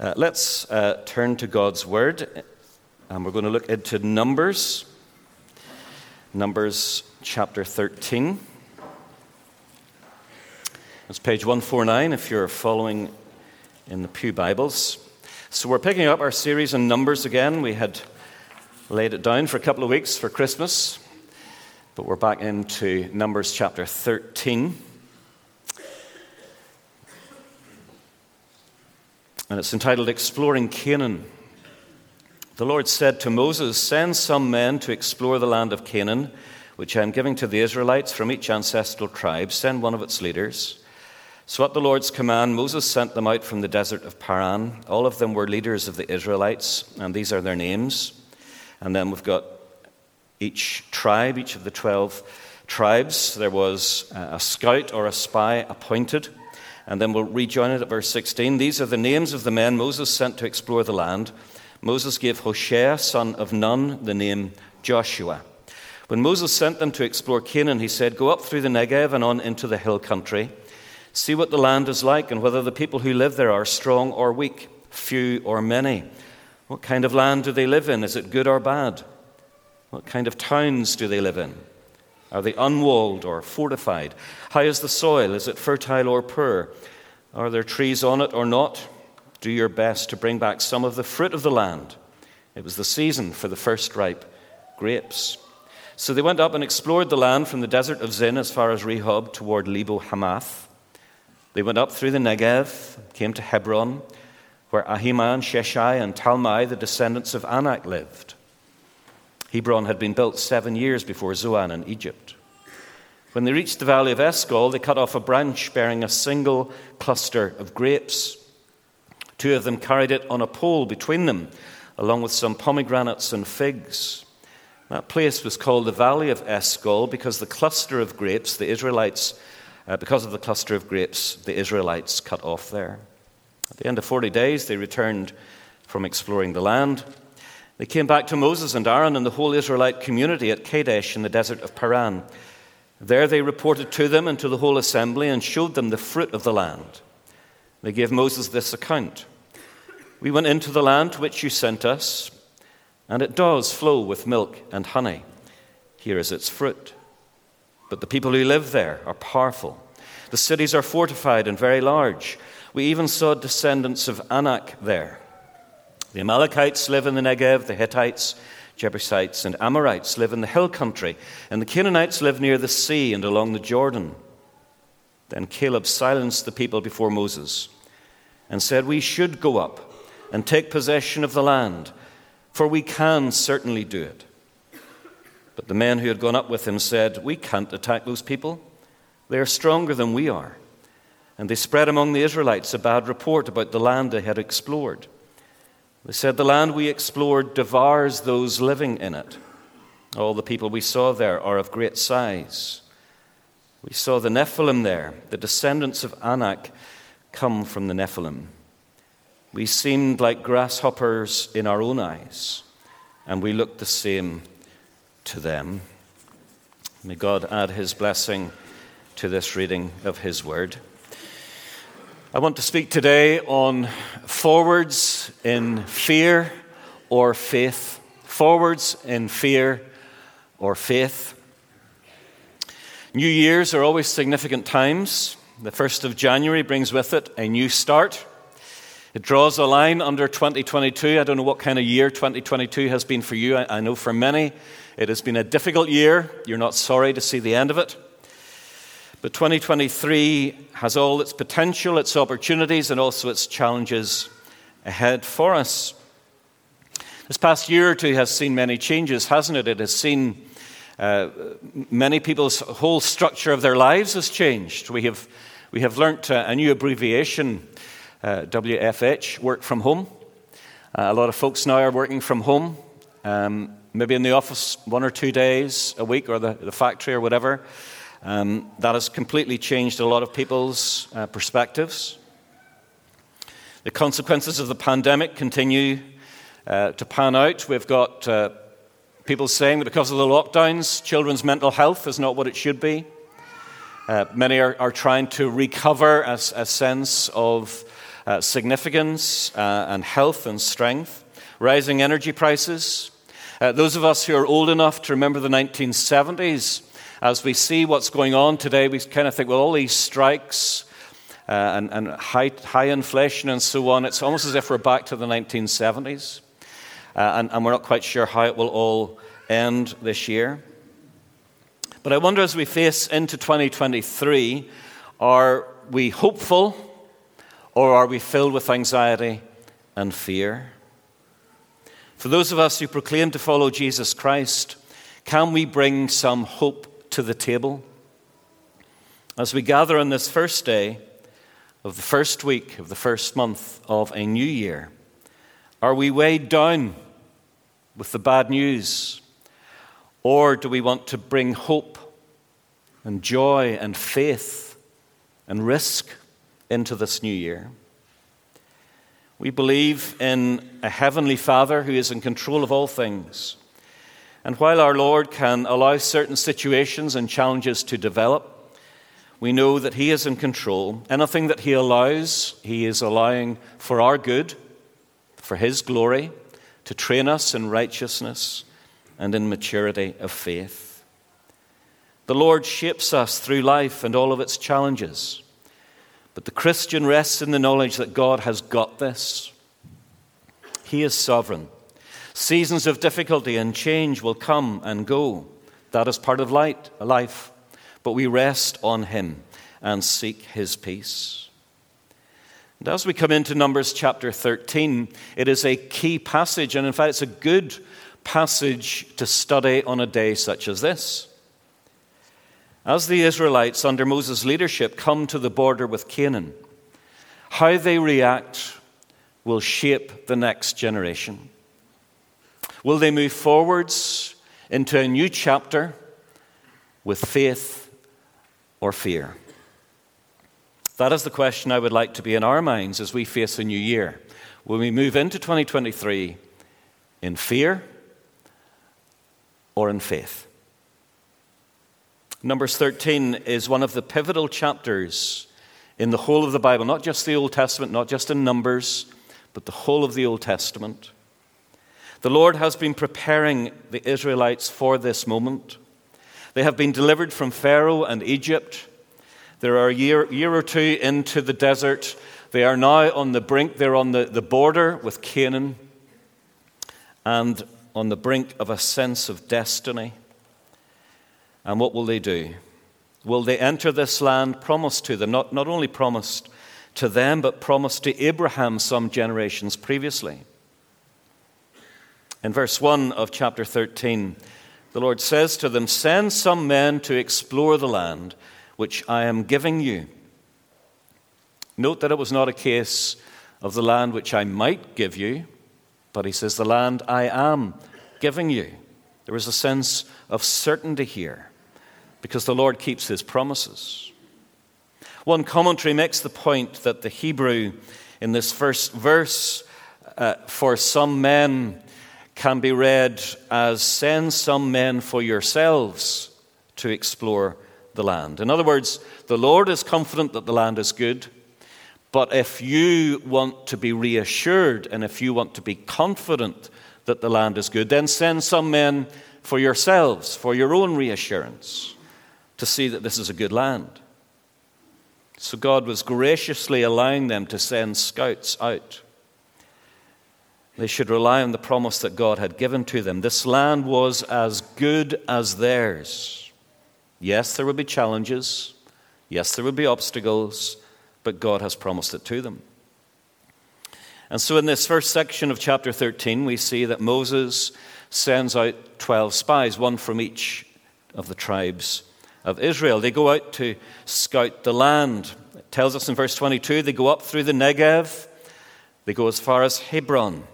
Uh, let's uh, turn to God's Word, and we're going to look into Numbers, Numbers chapter 13. It's page 149 if you're following in the Pew Bibles. So we're picking up our series on Numbers again. We had laid it down for a couple of weeks for Christmas, but we're back into Numbers chapter 13. And it's entitled Exploring Canaan. The Lord said to Moses, Send some men to explore the land of Canaan, which I am giving to the Israelites from each ancestral tribe. Send one of its leaders. So, at the Lord's command, Moses sent them out from the desert of Paran. All of them were leaders of the Israelites, and these are their names. And then we've got each tribe, each of the 12 tribes. There was uh, a scout or a spy appointed. And then we'll rejoin it at verse 16. These are the names of the men Moses sent to explore the land. Moses gave Hoshea, son of Nun, the name Joshua. When Moses sent them to explore Canaan, he said, Go up through the Negev and on into the hill country. See what the land is like and whether the people who live there are strong or weak, few or many. What kind of land do they live in? Is it good or bad? What kind of towns do they live in? Are they unwalled or fortified? How is the soil? Is it fertile or poor? Are there trees on it or not? Do your best to bring back some of the fruit of the land. It was the season for the first ripe grapes. So they went up and explored the land from the desert of Zin as far as Rehob toward Lebo Hamath. They went up through the Negev, came to Hebron, where Ahiman, Sheshai, and Talmai, the descendants of Anak, lived. Hebron had been built seven years before Zoan in Egypt. When they reached the valley of Eshcol, they cut off a branch bearing a single cluster of grapes. Two of them carried it on a pole between them, along with some pomegranates and figs. That place was called the Valley of Eshcol because the cluster of grapes, the Israelites, uh, because of the cluster of grapes, the Israelites cut off there. At the end of 40 days, they returned from exploring the land. They came back to Moses and Aaron and the whole Israelite community at Kadesh in the desert of Paran. There they reported to them and to the whole assembly and showed them the fruit of the land. They gave Moses this account We went into the land to which you sent us, and it does flow with milk and honey. Here is its fruit. But the people who live there are powerful. The cities are fortified and very large. We even saw descendants of Anak there. The Amalekites live in the Negev, the Hittites, Jebusites, and Amorites live in the hill country, and the Canaanites live near the sea and along the Jordan. Then Caleb silenced the people before Moses and said, We should go up and take possession of the land, for we can certainly do it. But the men who had gone up with him said, We can't attack those people. They are stronger than we are. And they spread among the Israelites a bad report about the land they had explored. They said, The land we explored devours those living in it. All the people we saw there are of great size. We saw the Nephilim there. The descendants of Anak come from the Nephilim. We seemed like grasshoppers in our own eyes, and we looked the same to them. May God add his blessing to this reading of his word. I want to speak today on forwards in fear or faith. Forwards in fear or faith. New Year's are always significant times. The 1st of January brings with it a new start. It draws a line under 2022. I don't know what kind of year 2022 has been for you. I know for many it has been a difficult year. You're not sorry to see the end of it. But 2023 has all its potential, its opportunities, and also its challenges ahead for us. This past year or two has seen many changes, hasn't it? It has seen uh, many people's whole structure of their lives has changed. We have, we have learnt uh, a new abbreviation, uh, WFH, work from home. Uh, a lot of folks now are working from home, um, maybe in the office one or two days a week or the, the factory or whatever. Um, that has completely changed a lot of people's uh, perspectives. The consequences of the pandemic continue uh, to pan out. We've got uh, people saying that because of the lockdowns, children's mental health is not what it should be. Uh, many are, are, trying to recover a, a sense of uh, significance uh, and health and strength, rising energy prices. Those of us who are old enough to remember the 1970s, as we see what's going on today, we kind of think, well, all these strikes uh, and, and high, high, inflation and so on, it's almost as if we're back to the 1970s. Uh, and, and we're not quite sure how it will all end this year. But I wonder as we face into 2023, are we hopeful or are we filled with anxiety and fear? For those of us who proclaim to follow Jesus Christ, can we bring some hope to the table? As we gather on this first day of the first week of the first month of a new year, are we weighed down with the bad news? Or do we want to bring hope and joy and faith and risk into this new year? We believe in a heavenly Father who is in control of all things. And while our Lord can allow certain situations and challenges to develop, we know that He is in control. Anything that He allows, He is allowing for our good, for His glory to train us in righteousness and in maturity of faith. The Lord shapes us through life and all of its challenges. But the Christian rests in the knowledge that God has got this. He is sovereign. Seasons of difficulty and change will come and go. That is part of light, life. But we rest on Him and seek His peace. And as we come into Numbers chapter 13, it is a key passage, and in fact, it's a good passage to study on a day such as this. As the Israelites, under Moses' leadership, come to the border with Canaan, how they react will shape the next generation. Will they move forwards into a new chapter with faith or fear? That is the question I would like to be in our minds as we face a new year. Will we move into 2023 in fear or in faith? Numbers 13 is one of the pivotal chapters in the whole of the Bible, not just the Old Testament, not just in Numbers, but the whole of the Old Testament. The Lord has been preparing the Israelites for this moment. They have been delivered from Pharaoh and Egypt. They're a year, year or two into the desert. They are now on the brink, they're on the, the border with Canaan and on the brink of a sense of destiny. And what will they do? Will they enter this land promised to them? Not, not only promised to them, but promised to Abraham some generations previously. In verse 1 of chapter 13, the Lord says to them, Send some men to explore the land which I am giving you. Note that it was not a case of the land which I might give you, but he says, The land I am giving you. There is a sense of certainty here because the Lord keeps his promises. One commentary makes the point that the Hebrew in this first verse uh, for some men can be read as send some men for yourselves to explore the land. In other words, the Lord is confident that the land is good, but if you want to be reassured and if you want to be confident that the land is good, then send some men for yourselves, for your own reassurance, to see that this is a good land. So God was graciously allowing them to send scouts out. They should rely on the promise that God had given to them. This land was as good as theirs. Yes, there will be challenges. Yes, there will be obstacles, but God has promised it to them. And so, in this first section of chapter 13, we see that Moses sends out 12 spies, one from each of the tribes of Israel. They go out to scout the land. It tells us in verse 22 they go up through the Negev, they go as far as Hebron.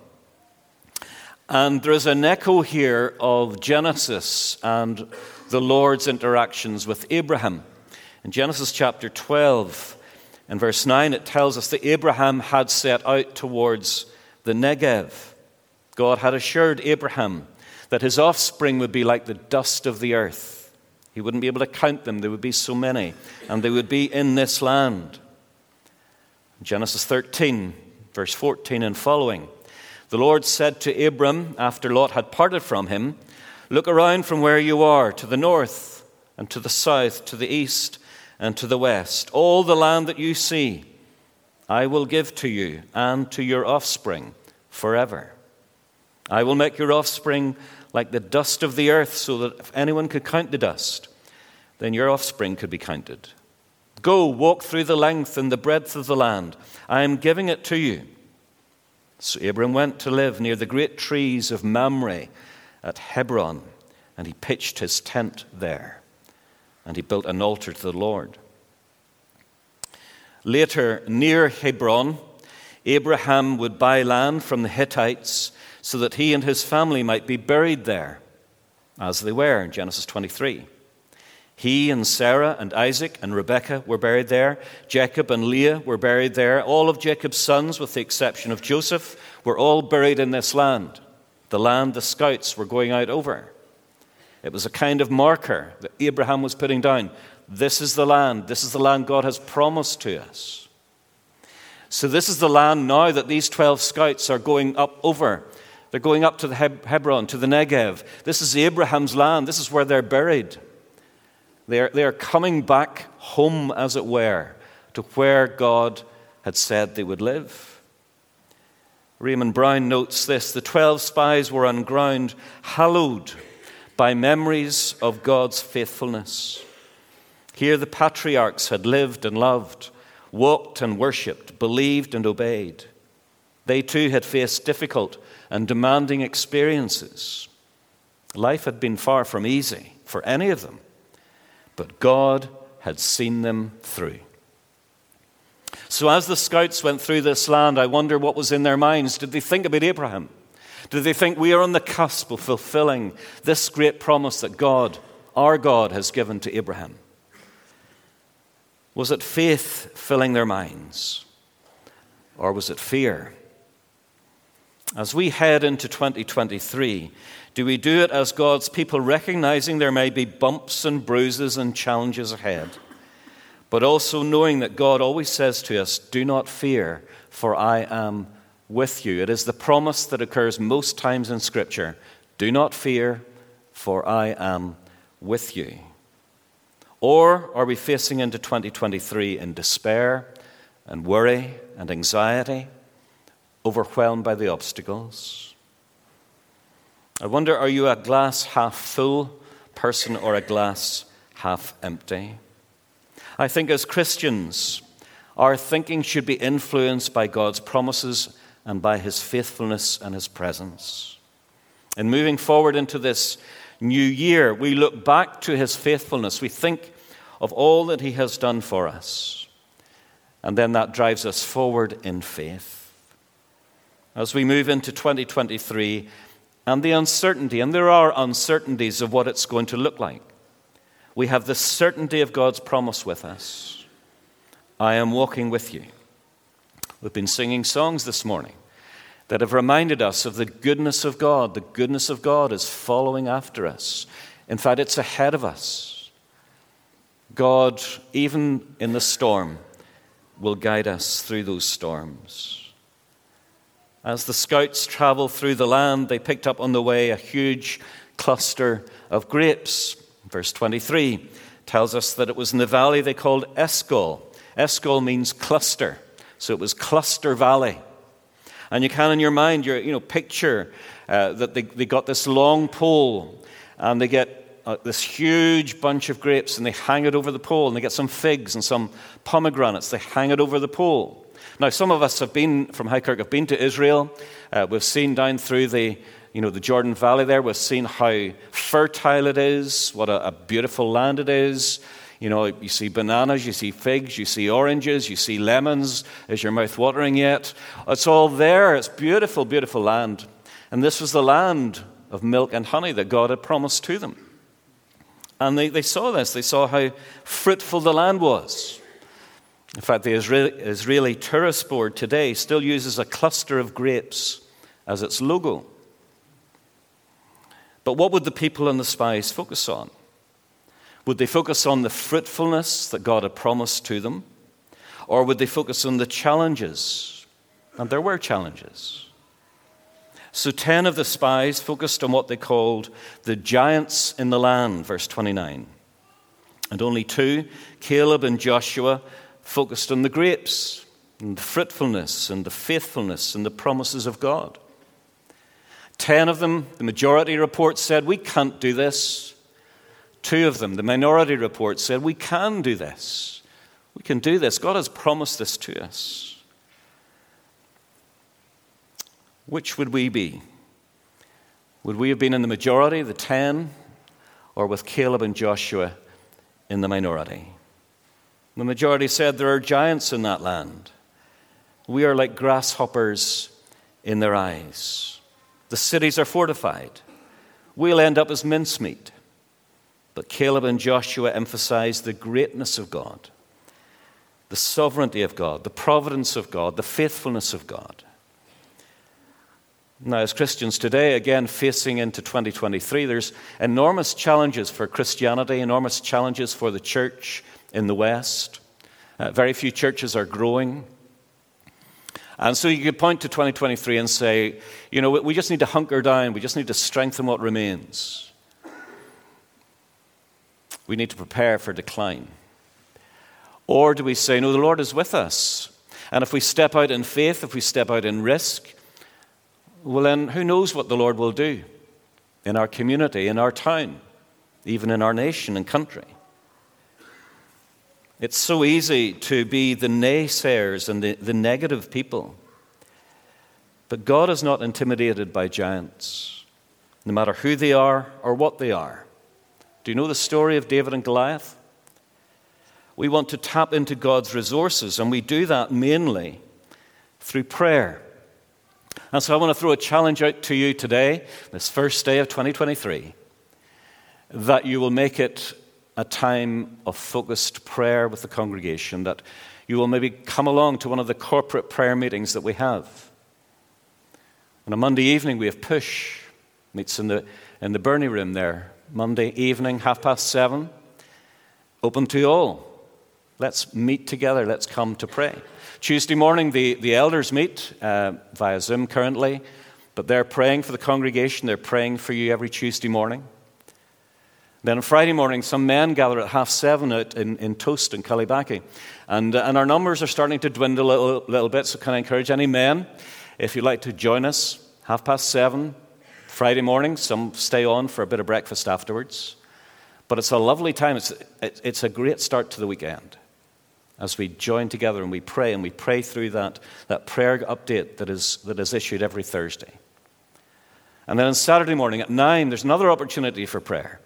And there is an echo here of Genesis and the Lord's interactions with Abraham. In Genesis chapter 12 and verse 9, it tells us that Abraham had set out towards the Negev. God had assured Abraham that his offspring would be like the dust of the earth. He wouldn't be able to count them, there would be so many, and they would be in this land. Genesis 13, verse 14 and following. The Lord said to Abram after Lot had parted from him, Look around from where you are to the north and to the south, to the east and to the west. All the land that you see, I will give to you and to your offspring forever. I will make your offspring like the dust of the earth, so that if anyone could count the dust, then your offspring could be counted. Go, walk through the length and the breadth of the land. I am giving it to you. So Abram went to live near the great trees of Mamre at Hebron, and he pitched his tent there, and he built an altar to the Lord. Later, near Hebron, Abraham would buy land from the Hittites so that he and his family might be buried there, as they were in Genesis 23. He and Sarah and Isaac and Rebekah were buried there. Jacob and Leah were buried there. All of Jacob's sons, with the exception of Joseph, were all buried in this land, the land the scouts were going out over. It was a kind of marker that Abraham was putting down. This is the land. This is the land God has promised to us. So, this is the land now that these 12 scouts are going up over. They're going up to the Hebron, to the Negev. This is Abraham's land. This is where they're buried. They are, they are coming back home, as it were, to where God had said they would live. Raymond Brown notes this the 12 spies were on ground hallowed by memories of God's faithfulness. Here the patriarchs had lived and loved, walked and worshipped, believed and obeyed. They too had faced difficult and demanding experiences. Life had been far from easy for any of them but God had seen them through. So, as the scouts went through this land, I wonder what was in their minds. Did they think about Abraham? Did they think we are on the cusp of fulfilling this great promise that God, our God, has given to Abraham? Was it faith filling their minds? Or was it fear? As we head into 2023, do we do it as God's people, recognizing there may be bumps and bruises and challenges ahead, but also knowing that God always says to us, Do not fear, for I am with you? It is the promise that occurs most times in Scripture Do not fear, for I am with you. Or are we facing into 2023 in despair and worry and anxiety, overwhelmed by the obstacles? I wonder are you a glass half full person or a glass half empty? I think as Christians, our thinking should be influenced by God's promises and by His faithfulness and His presence. And moving forward into this new year, we look back to His faithfulness. We think of all that He has done for us. And then that drives us forward in faith. As we move into 2023, and the uncertainty, and there are uncertainties of what it's going to look like. We have the certainty of God's promise with us. I am walking with you. We've been singing songs this morning that have reminded us of the goodness of God. The goodness of God is following after us. In fact, it's ahead of us. God, even in the storm, will guide us through those storms. As the scouts traveled through the land, they picked up on the way a huge cluster of grapes. Verse 23 tells us that it was in the valley they called Eshcol. Eshcol means cluster, so it was Cluster Valley. And you can, in your mind, you know, picture uh, that they, they got this long pole and they get uh, this huge bunch of grapes and they hang it over the pole and they get some figs and some pomegranates. They hang it over the pole. Now, some of us have been from Highkirk, have been to Israel. Uh, we've seen down through the, you know, the Jordan Valley there. We've seen how fertile it is, what a, a beautiful land it is. You know, you see bananas, you see figs, you see oranges, you see lemons. Is your mouth watering yet? It's all there. It's beautiful, beautiful land. And this was the land of milk and honey that God had promised to them. And they, they saw this. They saw how fruitful the land was. In fact, the Israeli, tourist board today still uses a cluster of grapes as its logo. But what would the people and the spies focus on? Would they focus on the fruitfulness that God had promised to them? Or would they focus on the challenges? And there were challenges. So 10 of the spies focused on what they called the giants in the land, verse 29. And only two, Caleb and Joshua, focused on the grapes and the fruitfulness and the faithfulness and the promises of God. Ten of them, the majority report said, We can't do this. Two of them, the minority report said, We can do this. We can do this. God has promised this to us. Which would we be? Would we have been in the majority, the ten, or with Caleb and Joshua in the minority? The majority said there are giants in that land. We are like grasshoppers in their eyes. The cities are fortified. We'll end up as mincemeat. But Caleb and Joshua emphasized the greatness of God, the sovereignty of God, the providence of God, the faithfulness of God. Now, as Christians today, again facing into 2023, there's enormous challenges for Christianity, enormous challenges for the church in the West. Uh, very few churches are growing. And so you could point to 2023 and say, you know, we just need to hunker down, we just need to strengthen what remains. We need to prepare for decline. Or do we say, no, the Lord is with us? And if we step out in faith, if we step out in risk, well, then who knows what the Lord will do in our community, in our town, even in our nation and country? It's so easy to be the naysayers and the, the negative people. But God is not intimidated by giants, no matter who they are or what they are. Do you know the story of David and Goliath? We want to tap into God's resources, and we do that mainly through prayer. And so I want to throw a challenge out to you today, this first day of 2023, that you will make it a time of focused prayer with the congregation, that you will maybe come along to one of the corporate prayer meetings that we have. On a Monday evening, we have Push, meets in the, in the Bernie room there. Monday evening, half past seven, open to all. Let's meet together, let's come to pray. Tuesday morning, the, the elders meet uh, via Zoom currently, but they're praying for the congregation, they're praying for you every Tuesday morning. Then on Friday morning, some men gather at half seven out in, in Toast in Cullybackey. And, uh, and our numbers are starting to dwindle a little, little bit, so can I encourage any men, if you'd like to join us, half past seven, Friday morning, some stay on for a bit of breakfast afterwards. But it's a lovely time. It's, it's a great start to the weekend as we join together and we pray, and we pray through that, that prayer update that is, that is issued every Thursday. And then on Saturday morning at 9, there's another opportunity for prayer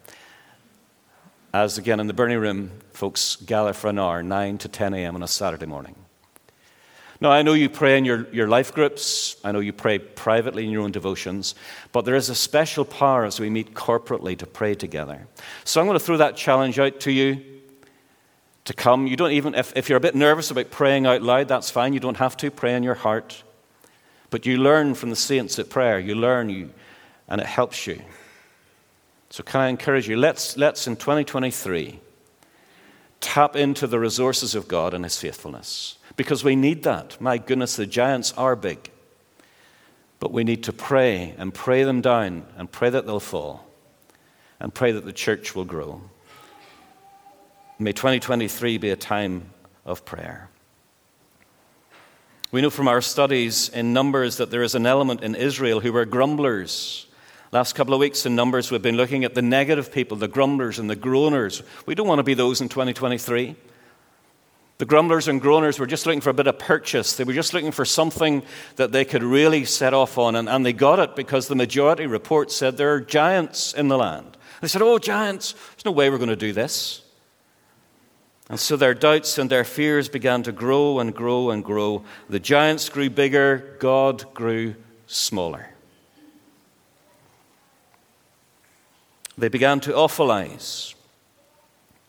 as again in the Bernie room, folks gather for an hour, 9 to 10 a.m. on a Saturday morning. Now, I know you pray in your, your life groups, I know you pray privately in your own devotions, but there is a special power as we meet corporately to pray together. So I'm going to throw that challenge out to you to come. You don't even, if, if you're a bit nervous about praying out loud, that's fine. You don't have to. Pray in your heart. But you learn from the saints at prayer. You learn, you, and it helps you. So, can I encourage you? Let's, let's in 2023 tap into the resources of God and His faithfulness because we need that. My goodness, the giants are big. But we need to pray and pray them down and pray that they'll fall and pray that the church will grow. May 2023 be a time of prayer. We know from our studies in Numbers that there is an element in Israel who were grumblers Last couple of weeks in Numbers, we've been looking at the negative people, the grumblers and the groaners. We don't want to be those in 2023. The grumblers and groaners were just looking for a bit of purchase. They were just looking for something that they could really set off on, and, and they got it because the majority report said there are giants in the land. They said, Oh, giants, there's no way we're going to do this. And so their doubts and their fears began to grow and grow and grow. The giants grew bigger, God grew smaller. They began to awfulize.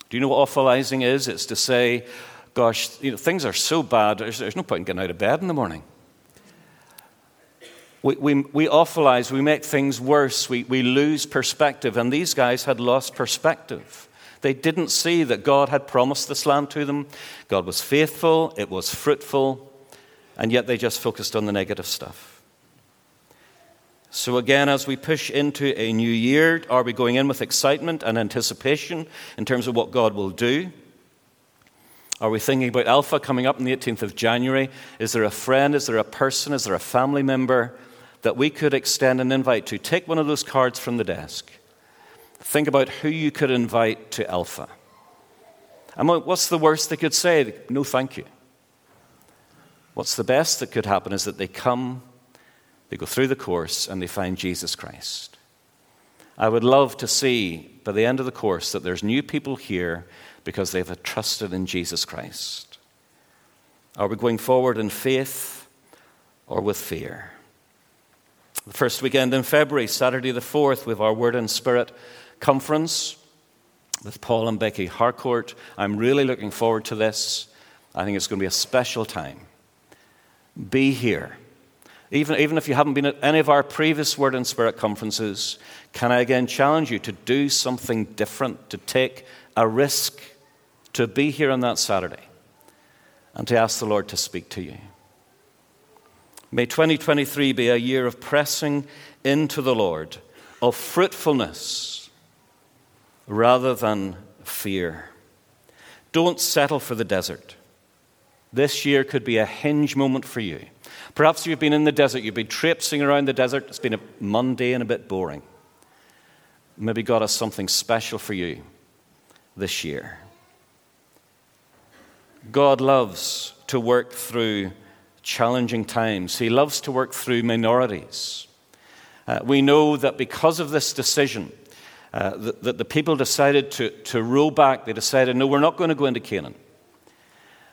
Do you know what awfulizing is? It's to say, gosh, you know, things are so bad, there's, there's no point in getting out of bed in the morning. We, we, we awfulize, we make things worse, we, we lose perspective, and these guys had lost perspective. They didn't see that God had promised this land to them. God was faithful, it was fruitful, and yet they just focused on the negative stuff. So, again, as we push into a new year, are we going in with excitement and anticipation in terms of what God will do? Are we thinking about Alpha coming up on the 18th of January? Is there a friend? Is there a person? Is there a family member that we could extend an invite to? Take one of those cards from the desk. Think about who you could invite to Alpha. And what's the worst they could say? No, thank you. What's the best that could happen is that they come, they go through the course, and they find Jesus Christ. I would love to see by the end of the course that there's new people here because they've trusted in Jesus Christ? Are we going forward in faith or with fear? The first weekend in February, Saturday the 4th, with our Word and Spirit conference with Paul and Becky Harcourt. I'm really looking forward to this. I think it's going to be a special time. Be here. Even, even if you haven't been at any of our previous Word and Spirit conferences, can I again challenge you to do something different, to take a risk to be here on that Saturday and to ask the Lord to speak to you. May 2023 be a year of pressing into the Lord, of fruitfulness rather than fear. Don't settle for the desert. This year could be a hinge moment for you. Perhaps you've been in the desert, you've been traipsing around the desert, it's been a Monday and a bit boring. Maybe God has something special for you this year. God loves to work through challenging times, He loves to work through minorities. Uh, we know that because of this decision, uh, that, that, the people decided to, to roll back, they decided, no, we're not going to go into Canaan.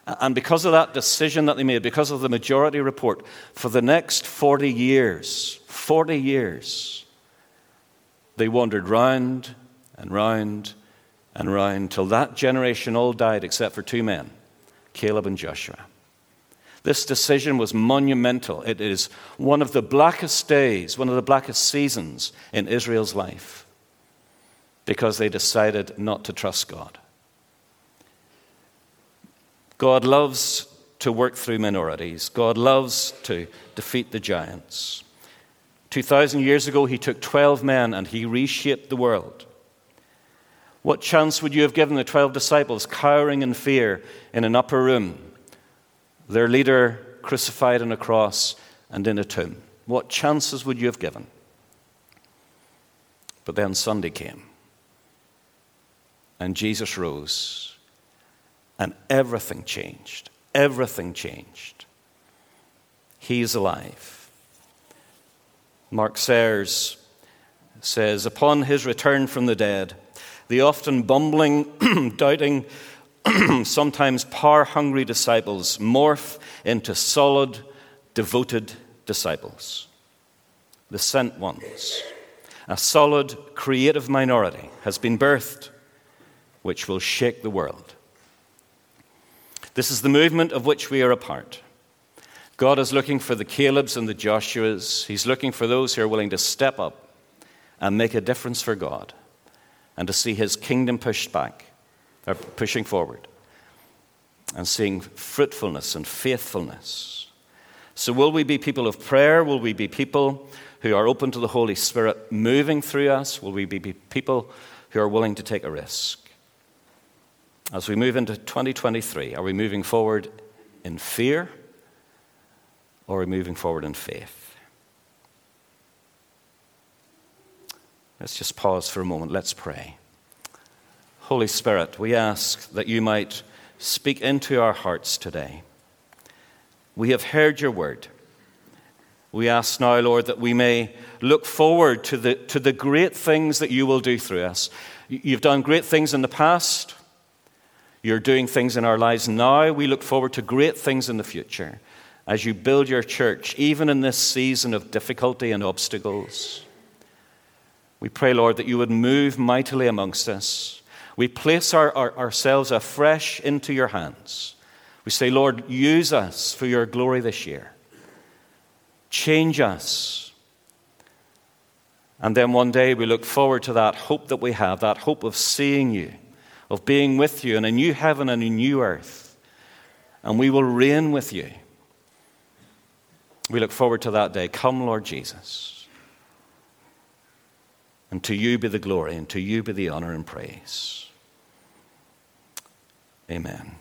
And because of that decision that they made, because of the majority report, for the next 40 years, 40 years, they wandered round and round and round till that generation all died except for two men Caleb and Joshua. This decision was monumental. It is one of the blackest days, one of the blackest seasons in Israel's life because they decided not to trust God. God loves to work through minorities, God loves to defeat the giants. 2,000 years ago, he took 12 men and he reshaped the world. What chance would you have given the 12 disciples cowering in fear in an upper room, their leader crucified on a cross and in a tomb? What chances would you have given? But then Sunday came, and Jesus rose, and everything changed. Everything changed. He's alive. Mark Sayers says, Upon his return from the dead, the often bumbling, doubting, sometimes power hungry disciples morph into solid, devoted disciples, the sent ones. A solid, creative minority has been birthed, which will shake the world. This is the movement of which we are a part. God is looking for the Calebs and the Joshuas. He's looking for those who are willing to step up and make a difference for God and to see his kingdom pushed back, or pushing forward, and seeing fruitfulness and faithfulness. So, will we be people of prayer? Will we be people who are open to the Holy Spirit moving through us? Will we be people who are willing to take a risk? As we move into 2023, are we moving forward in fear or are we moving forward in faith? Let's just pause for a moment. Let's pray. Holy Spirit, we ask that you might speak into our hearts today. We have heard your word. We ask now, Lord, that we may look forward to the, to the great things that you will do through us. You've done great things in the past. You're doing things in our lives now. We look forward to great things in the future as you build your church, even in this season of difficulty and obstacles. We pray, Lord, that you would move mightily amongst us. We place our, our, ourselves afresh into your hands. We say, Lord, use us for your glory this year. Change us. And then one day we look forward to that hope that we have, that hope of seeing you, of being with you in a new heaven and a new earth. And we will reign with you. We look forward to that day. Come, Lord Jesus. And to you be the glory, and to you be the honor and praise. Amen.